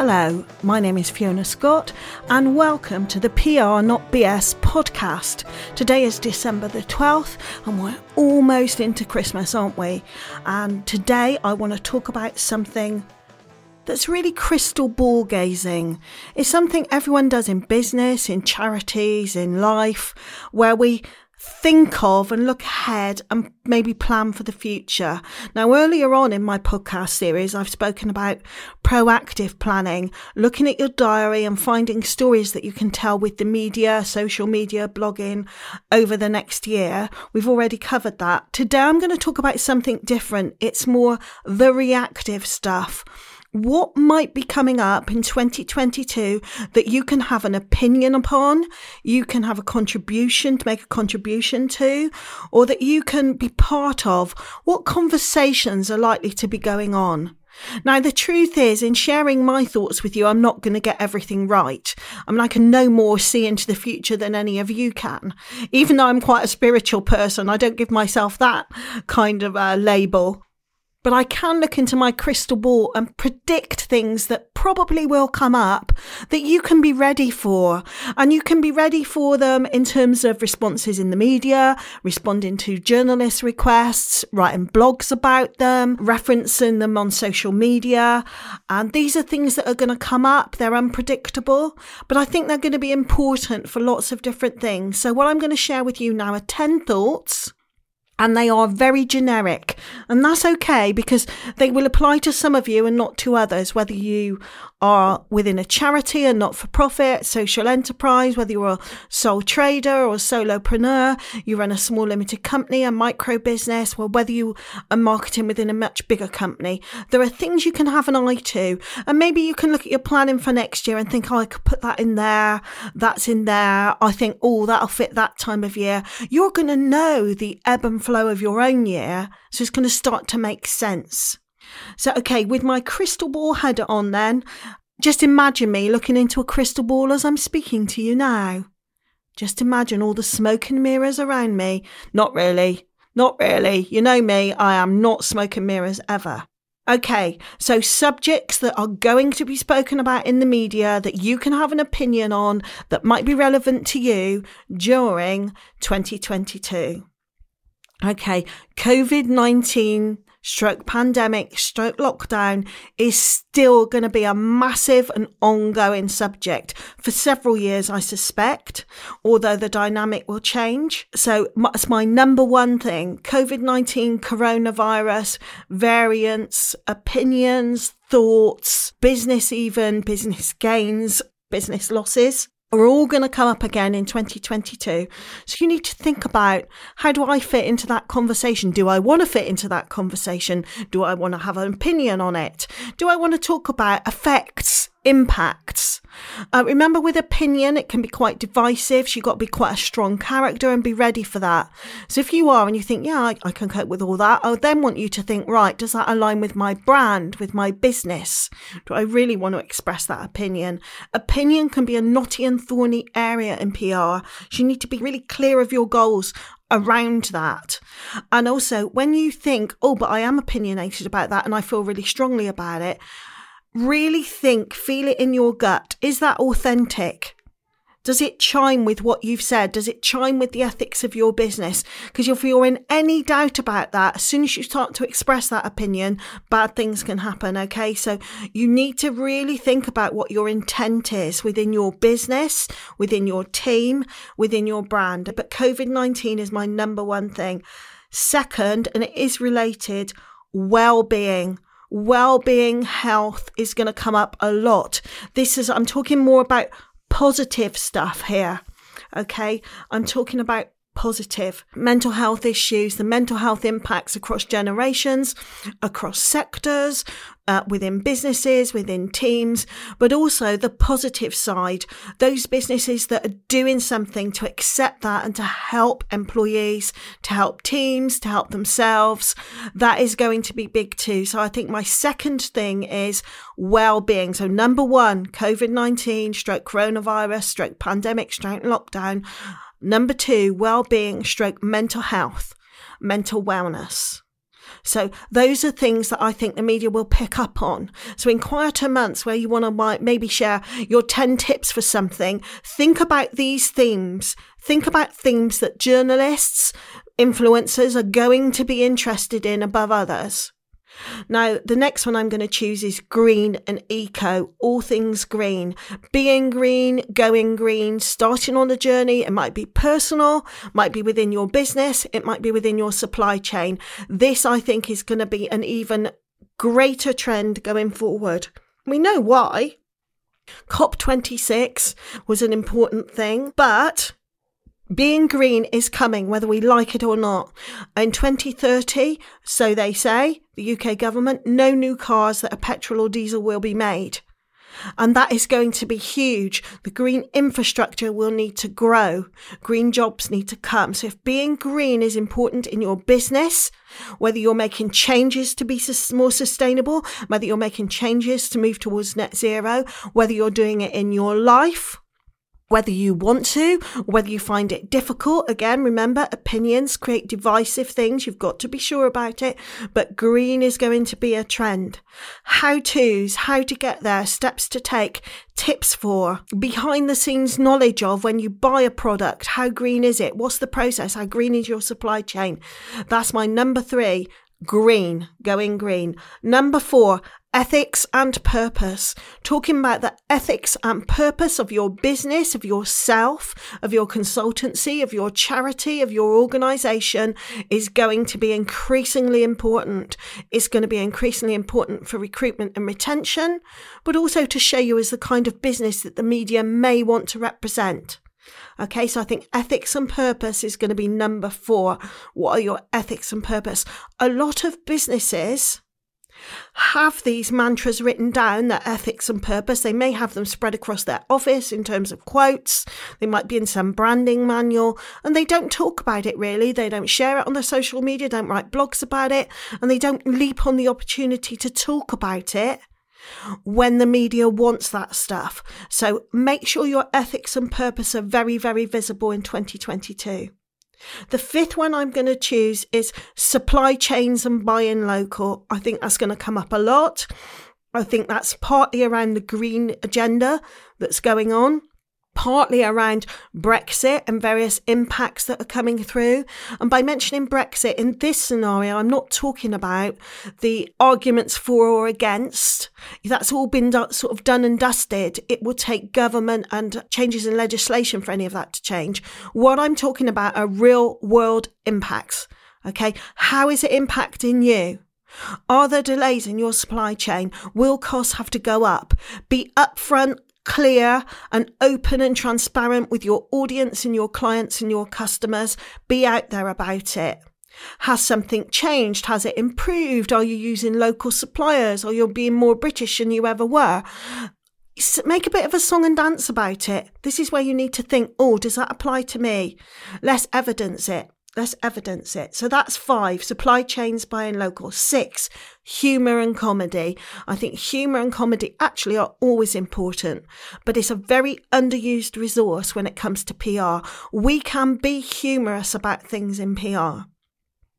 Hello, my name is Fiona Scott, and welcome to the PR Not BS podcast. Today is December the 12th, and we're almost into Christmas, aren't we? And today I want to talk about something that's really crystal ball gazing. It's something everyone does in business, in charities, in life, where we think of and look ahead and maybe plan for the future. Now, earlier on in my podcast series, I've spoken about proactive planning, looking at your diary and finding stories that you can tell with the media, social media, blogging over the next year. We've already covered that. Today, I'm going to talk about something different. It's more the reactive stuff what might be coming up in 2022 that you can have an opinion upon, you can have a contribution to make a contribution to, or that you can be part of? What conversations are likely to be going on? Now, the truth is, in sharing my thoughts with you, I'm not going to get everything right. I mean, I can no more see into the future than any of you can. Even though I'm quite a spiritual person, I don't give myself that kind of uh, label but I can look into my crystal ball and predict things that probably will come up that you can be ready for. And you can be ready for them in terms of responses in the media, responding to journalist requests, writing blogs about them, referencing them on social media. And these are things that are going to come up. They're unpredictable, but I think they're going to be important for lots of different things. So what I'm going to share with you now are 10 thoughts and they are very generic. And that's okay because they will apply to some of you and not to others, whether you are within a charity, a not for profit, social enterprise, whether you're a sole trader or solopreneur, you run a small limited company, a micro business, or whether you are marketing within a much bigger company. There are things you can have an eye to. And maybe you can look at your planning for next year and think, oh, I could put that in there. That's in there. I think, oh, that'll fit that time of year. You're going to know the ebb and flow of your own year. So it's going to start to make sense. So, okay, with my crystal ball header on, then, just imagine me looking into a crystal ball as I'm speaking to you now. Just imagine all the smoke and mirrors around me. Not really. Not really. You know me, I am not smoke and mirrors ever. Okay, so subjects that are going to be spoken about in the media that you can have an opinion on that might be relevant to you during 2022. Okay, COVID 19 stroke pandemic, stroke lockdown is still going to be a massive and ongoing subject for several years, I suspect, although the dynamic will change. So that's my number one thing. COVID-19, coronavirus, variants, opinions, thoughts, business even, business gains, business losses are all going to come up again in 2022. So you need to think about how do I fit into that conversation? Do I want to fit into that conversation? Do I want to have an opinion on it? Do I want to talk about effects impacts. Uh, remember, with opinion, it can be quite divisive. So you've got to be quite a strong character and be ready for that. So if you are and you think, yeah, I, I can cope with all that, I then want you to think, right, does that align with my brand, with my business? Do I really want to express that opinion? Opinion can be a knotty and thorny area in PR. So you need to be really clear of your goals around that. And also, when you think, oh, but I am opinionated about that and I feel really strongly about it, really think, feel it in your gut. Is that authentic? Does it chime with what you've said? Does it chime with the ethics of your business? Because if you're in any doubt about that, as soon as you start to express that opinion, bad things can happen. Okay. So you need to really think about what your intent is within your business, within your team, within your brand. But COVID 19 is my number one thing. Second, and it is related, well being well-being health is going to come up a lot. This is i'm talking more about positive stuff here okay? I'm talking about positive mental health issues, the mental health impacts across generations, across sectors, uh, within businesses, within teams, but also the positive side. Those businesses that are doing something to accept that and to help employees, to help teams, to help themselves. That is going to be big too. So I think my second thing is well-being. So number one, COVID-19, stroke coronavirus, stroke pandemic, stroke lockdown. Number two, well-being, stroke mental health, mental wellness. So those are things that I think the media will pick up on. So in quieter months where you want to maybe share your 10 tips for something, think about these themes. Think about themes that journalists, influencers are going to be interested in above others. Now, the next one I'm going to choose is green and eco, all things green. Being green, going green, starting on a journey. It might be personal, might be within your business, it might be within your supply chain. This, I think, is going to be an even greater trend going forward. We know why. COP26 was an important thing, but being green is coming, whether we like it or not. In 2030, so they say, the UK government, no new cars that are petrol or diesel will be made. And that is going to be huge. The green infrastructure will need to grow. Green jobs need to come. So if being green is important in your business, whether you're making changes to be more sustainable, whether you're making changes to move towards net zero, whether you're doing it in your life, whether you want to, whether you find it difficult. Again, remember, opinions create divisive things. You've got to be sure about it. But green is going to be a trend. How to's, how to get there, steps to take, tips for, behind the scenes knowledge of when you buy a product. How green is it? What's the process? How green is your supply chain? That's my number three green, going green. Number four, ethics and purpose. Talking about the ethics and purpose of your business, of yourself, of your consultancy, of your charity, of your organization is going to be increasingly important. It's going to be increasingly important for recruitment and retention, but also to show you as the kind of business that the media may want to represent. Okay, so I think ethics and purpose is going to be number four. What are your ethics and purpose? A lot of businesses have these mantras written down, their ethics and purpose. They may have them spread across their office in terms of quotes. They might be in some branding manual and they don't talk about it really. They don't share it on their social media, don't write blogs about it, and they don't leap on the opportunity to talk about it when the media wants that stuff. So make sure your ethics and purpose are very, very visible in 2022. The fifth one I'm going to choose is supply chains and buying local. I think that's going to come up a lot. I think that's partly around the green agenda that's going on partly around Brexit and various impacts that are coming through. And by mentioning Brexit in this scenario, I'm not talking about the arguments for or against. That's all been do- sort of done and dusted. It will take government and changes in legislation for any of that to change. What I'm talking about are real world impacts. Okay. How is it impacting you? Are there delays in your supply chain? Will costs have to go up? Be upfront clear and open and transparent with your audience and your clients and your customers. Be out there about it. Has something changed? Has it improved? Are you using local suppliers or you're being more British than you ever were? Make a bit of a song and dance about it. This is where you need to think, oh, does that apply to me? Let's evidence it. Let's evidence it. So that's five supply chains buying local. Six, humor and comedy. I think humor and comedy actually are always important, but it's a very underused resource when it comes to PR. We can be humorous about things in PR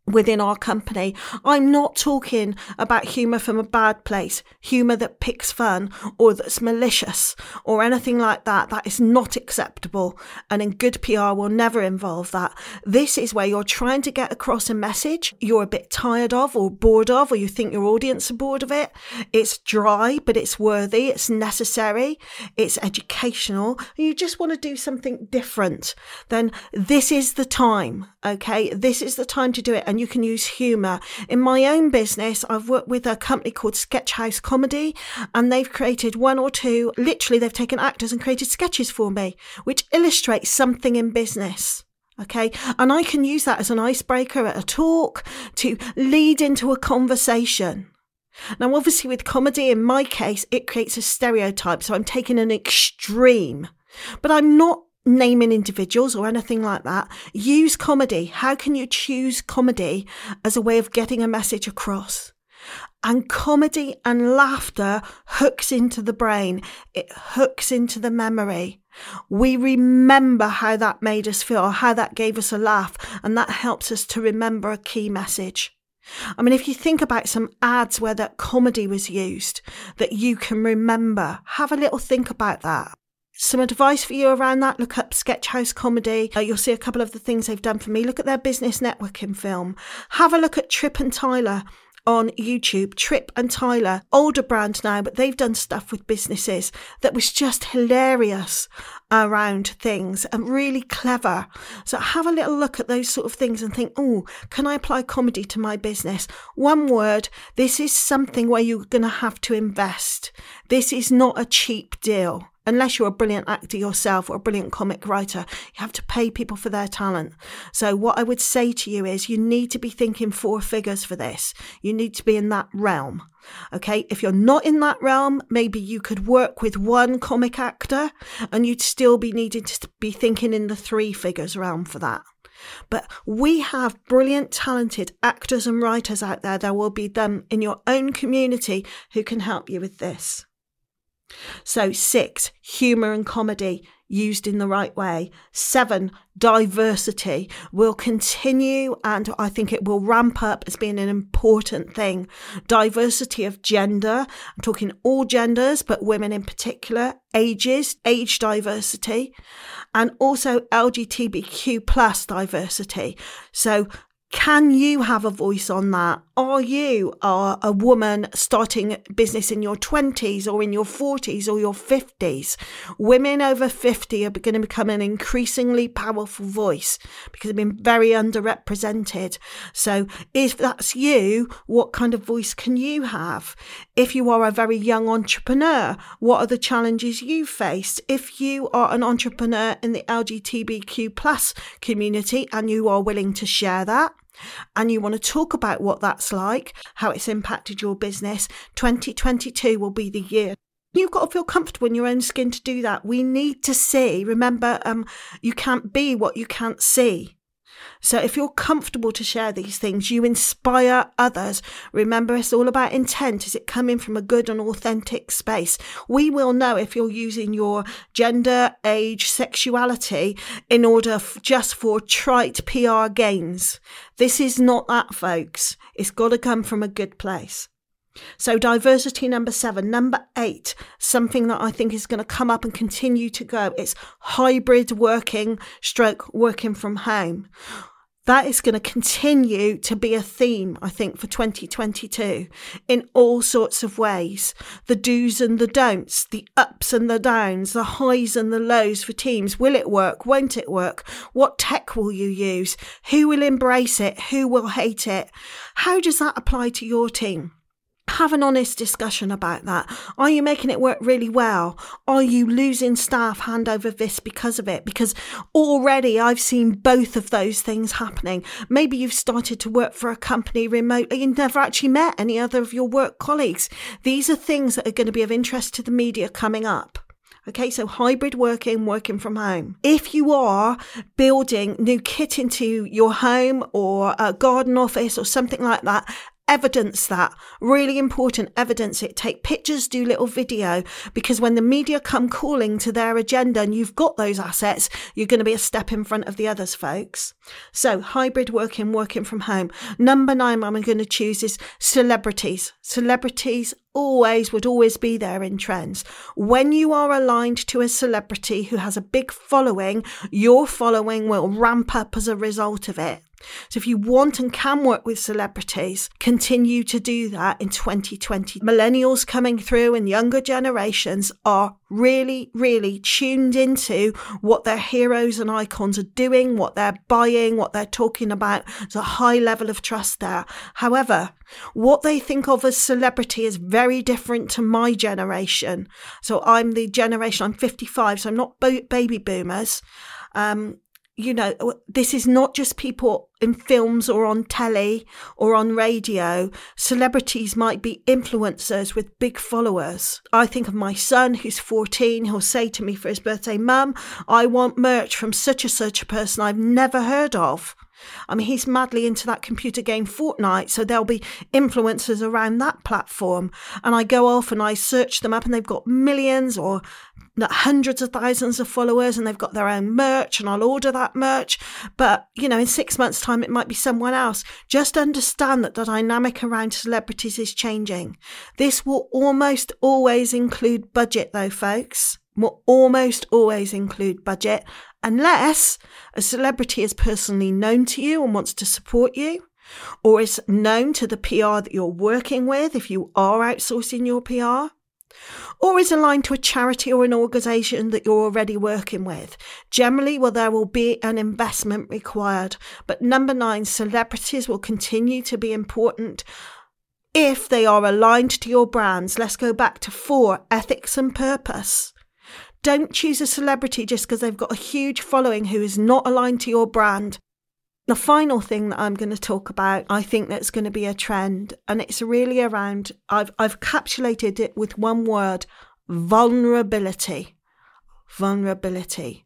within our company. I'm not talking about humour from a bad place, humour that picks fun or that's malicious or anything like that. That is not acceptable. And in good PR will never involve that. This is where you're trying to get across a message you're a bit tired of or bored of, or you think your audience are bored of it. It's dry, but it's worthy. It's necessary. It's educational. You just want to do something different. Then this is the time. Okay. This is the time to do it. And you can use humour. In my own business, I've worked with a company called Sketch House Comedy, and they've created one or two, literally, they've taken actors and created sketches for me, which illustrates something in business. Okay. And I can use that as an icebreaker at a talk to lead into a conversation. Now, obviously, with comedy, in my case, it creates a stereotype. So I'm taking an extreme, but I'm not naming individuals or anything like that. Use comedy. How can you choose comedy as a way of getting a message across? And comedy and laughter hooks into the brain. It hooks into the memory. We remember how that made us feel, how that gave us a laugh, and that helps us to remember a key message. I mean, if you think about some ads where that comedy was used that you can remember, have a little think about that. Some advice for you around that look up Sketch House Comedy. Uh, you'll see a couple of the things they've done for me. Look at their business networking film. Have a look at Tripp and Tyler on YouTube, Tripp and Tyler, older brand now, but they've done stuff with businesses that was just hilarious around things and really clever. So have a little look at those sort of things and think, oh, can I apply comedy to my business? One word, this is something where you're going to have to invest. This is not a cheap deal unless you're a brilliant actor yourself or a brilliant comic writer, you have to pay people for their talent. So, what I would say to you is you need to be thinking four figures for this. You need to be in that realm. Okay, if you're not in that realm, maybe you could work with one comic actor and you'd still be needing to be thinking in the three figures realm for that. But we have brilliant, talented actors and writers out there. There will be them in your own community who can help you with this. So, six, humour and comedy used in the right way. Seven, diversity will continue and I think it will ramp up as being an important thing. Diversity of gender, I'm talking all genders, but women in particular, ages, age diversity, and also LGBTQ plus diversity. So can you have a voice on that? Are you are a woman starting business in your 20s or in your 40s or your 50s? Women over 50 are going to become an increasingly powerful voice because they've been very underrepresented. So if that's you, what kind of voice can you have? If you are a very young entrepreneur, what are the challenges you faced? If you are an entrepreneur in the LGBTQ plus community and you are willing to share that, and you want to talk about what that's like, how it's impacted your business, 2022 will be the year. You've got to feel comfortable in your own skin to do that. We need to see. Remember, um, you can't be what you can't see. So if you're comfortable to share these things, you inspire others. Remember, it's all about intent. Is it coming from a good and authentic space? We will know if you're using your gender, age, sexuality in order f- just for trite PR gains. This is not that, folks. It's got to come from a good place. So, diversity number seven. Number eight, something that I think is going to come up and continue to go. It's hybrid working, stroke working from home. That is going to continue to be a theme, I think, for 2022 in all sorts of ways. The do's and the don'ts, the ups and the downs, the highs and the lows for teams. Will it work? Won't it work? What tech will you use? Who will embrace it? Who will hate it? How does that apply to your team? Have an honest discussion about that. Are you making it work really well? Are you losing staff hand over fist because of it? Because already I've seen both of those things happening. Maybe you've started to work for a company remotely and never actually met any other of your work colleagues. These are things that are going to be of interest to the media coming up. Okay, so hybrid working, working from home. If you are building new kit into your home or a garden office or something like that, evidence that. Really important, evidence it. Take pictures, do little video, because when the media come calling to their agenda and you've got those assets, you're going to be a step in front of the others, folks. So, hybrid working, working from home. Number nine, I'm going to choose is celebrities. Celebrities always would always be there in trends. When you are aligned to a celebrity who has a big following, your following will ramp up as a result of it. So if you want and can work with celebrities, continue to do that in 2020. Millennials coming through and younger generations are really, really tuned into what their heroes and icons are doing, what they're buying, what they're talking about. There's a high level of trust there. However, what they think of as celebrity is very different to my generation. So I'm the generation, I'm 55, so I'm not baby boomers. Um, you know, this is not just people in films or on telly or on radio. Celebrities might be influencers with big followers. I think of my son who's 14. He'll say to me for his birthday, Mum, I want merch from such and such a person I've never heard of. I mean, he's madly into that computer game Fortnite, so there'll be influencers around that platform. And I go off and I search them up, and they've got millions or hundreds of thousands of followers, and they've got their own merch, and I'll order that merch. But, you know, in six months' time, it might be someone else. Just understand that the dynamic around celebrities is changing. This will almost always include budget, though, folks will almost always include budget, unless a celebrity is personally known to you and wants to support you, or is known to the PR that you're working with if you are outsourcing your PR, or is aligned to a charity or an organisation that you're already working with. Generally, well, there will be an investment required. But number nine, celebrities will continue to be important if they are aligned to your brands. Let's go back to four ethics and purpose. Don't choose a celebrity just because they've got a huge following who is not aligned to your brand. The final thing that I'm going to talk about, I think that's going to be a trend, and it's really around I've I've capsulated it with one word vulnerability. Vulnerability.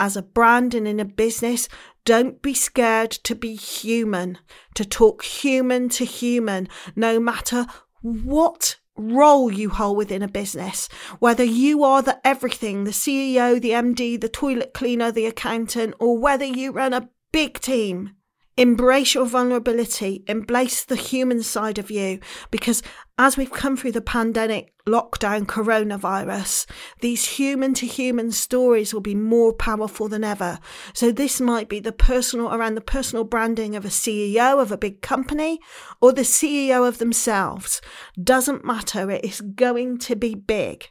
As a brand and in a business, don't be scared to be human, to talk human to human, no matter what role you hold within a business, whether you are the everything, the CEO, the MD, the toilet cleaner, the accountant, or whether you run a big team. Embrace your vulnerability, embrace the human side of you, because as we've come through the pandemic, lockdown, coronavirus, these human to human stories will be more powerful than ever. So, this might be the personal, around the personal branding of a CEO of a big company or the CEO of themselves. Doesn't matter, it is going to be big.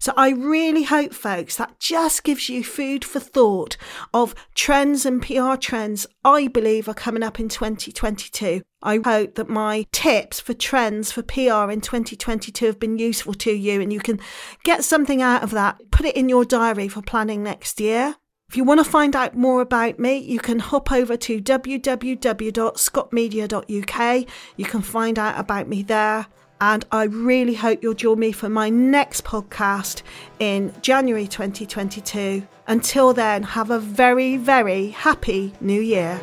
So I really hope, folks, that just gives you food for thought of trends and PR trends I believe are coming up in 2022. I hope that my tips for trends for PR in 2022 have been useful to you and you can get something out of that. Put it in your diary for planning next year. If you want to find out more about me, you can hop over to www.scottmedia.uk. You can find out about me there. And I really hope you'll join me for my next podcast in January 2022. Until then, have a very, very happy new year.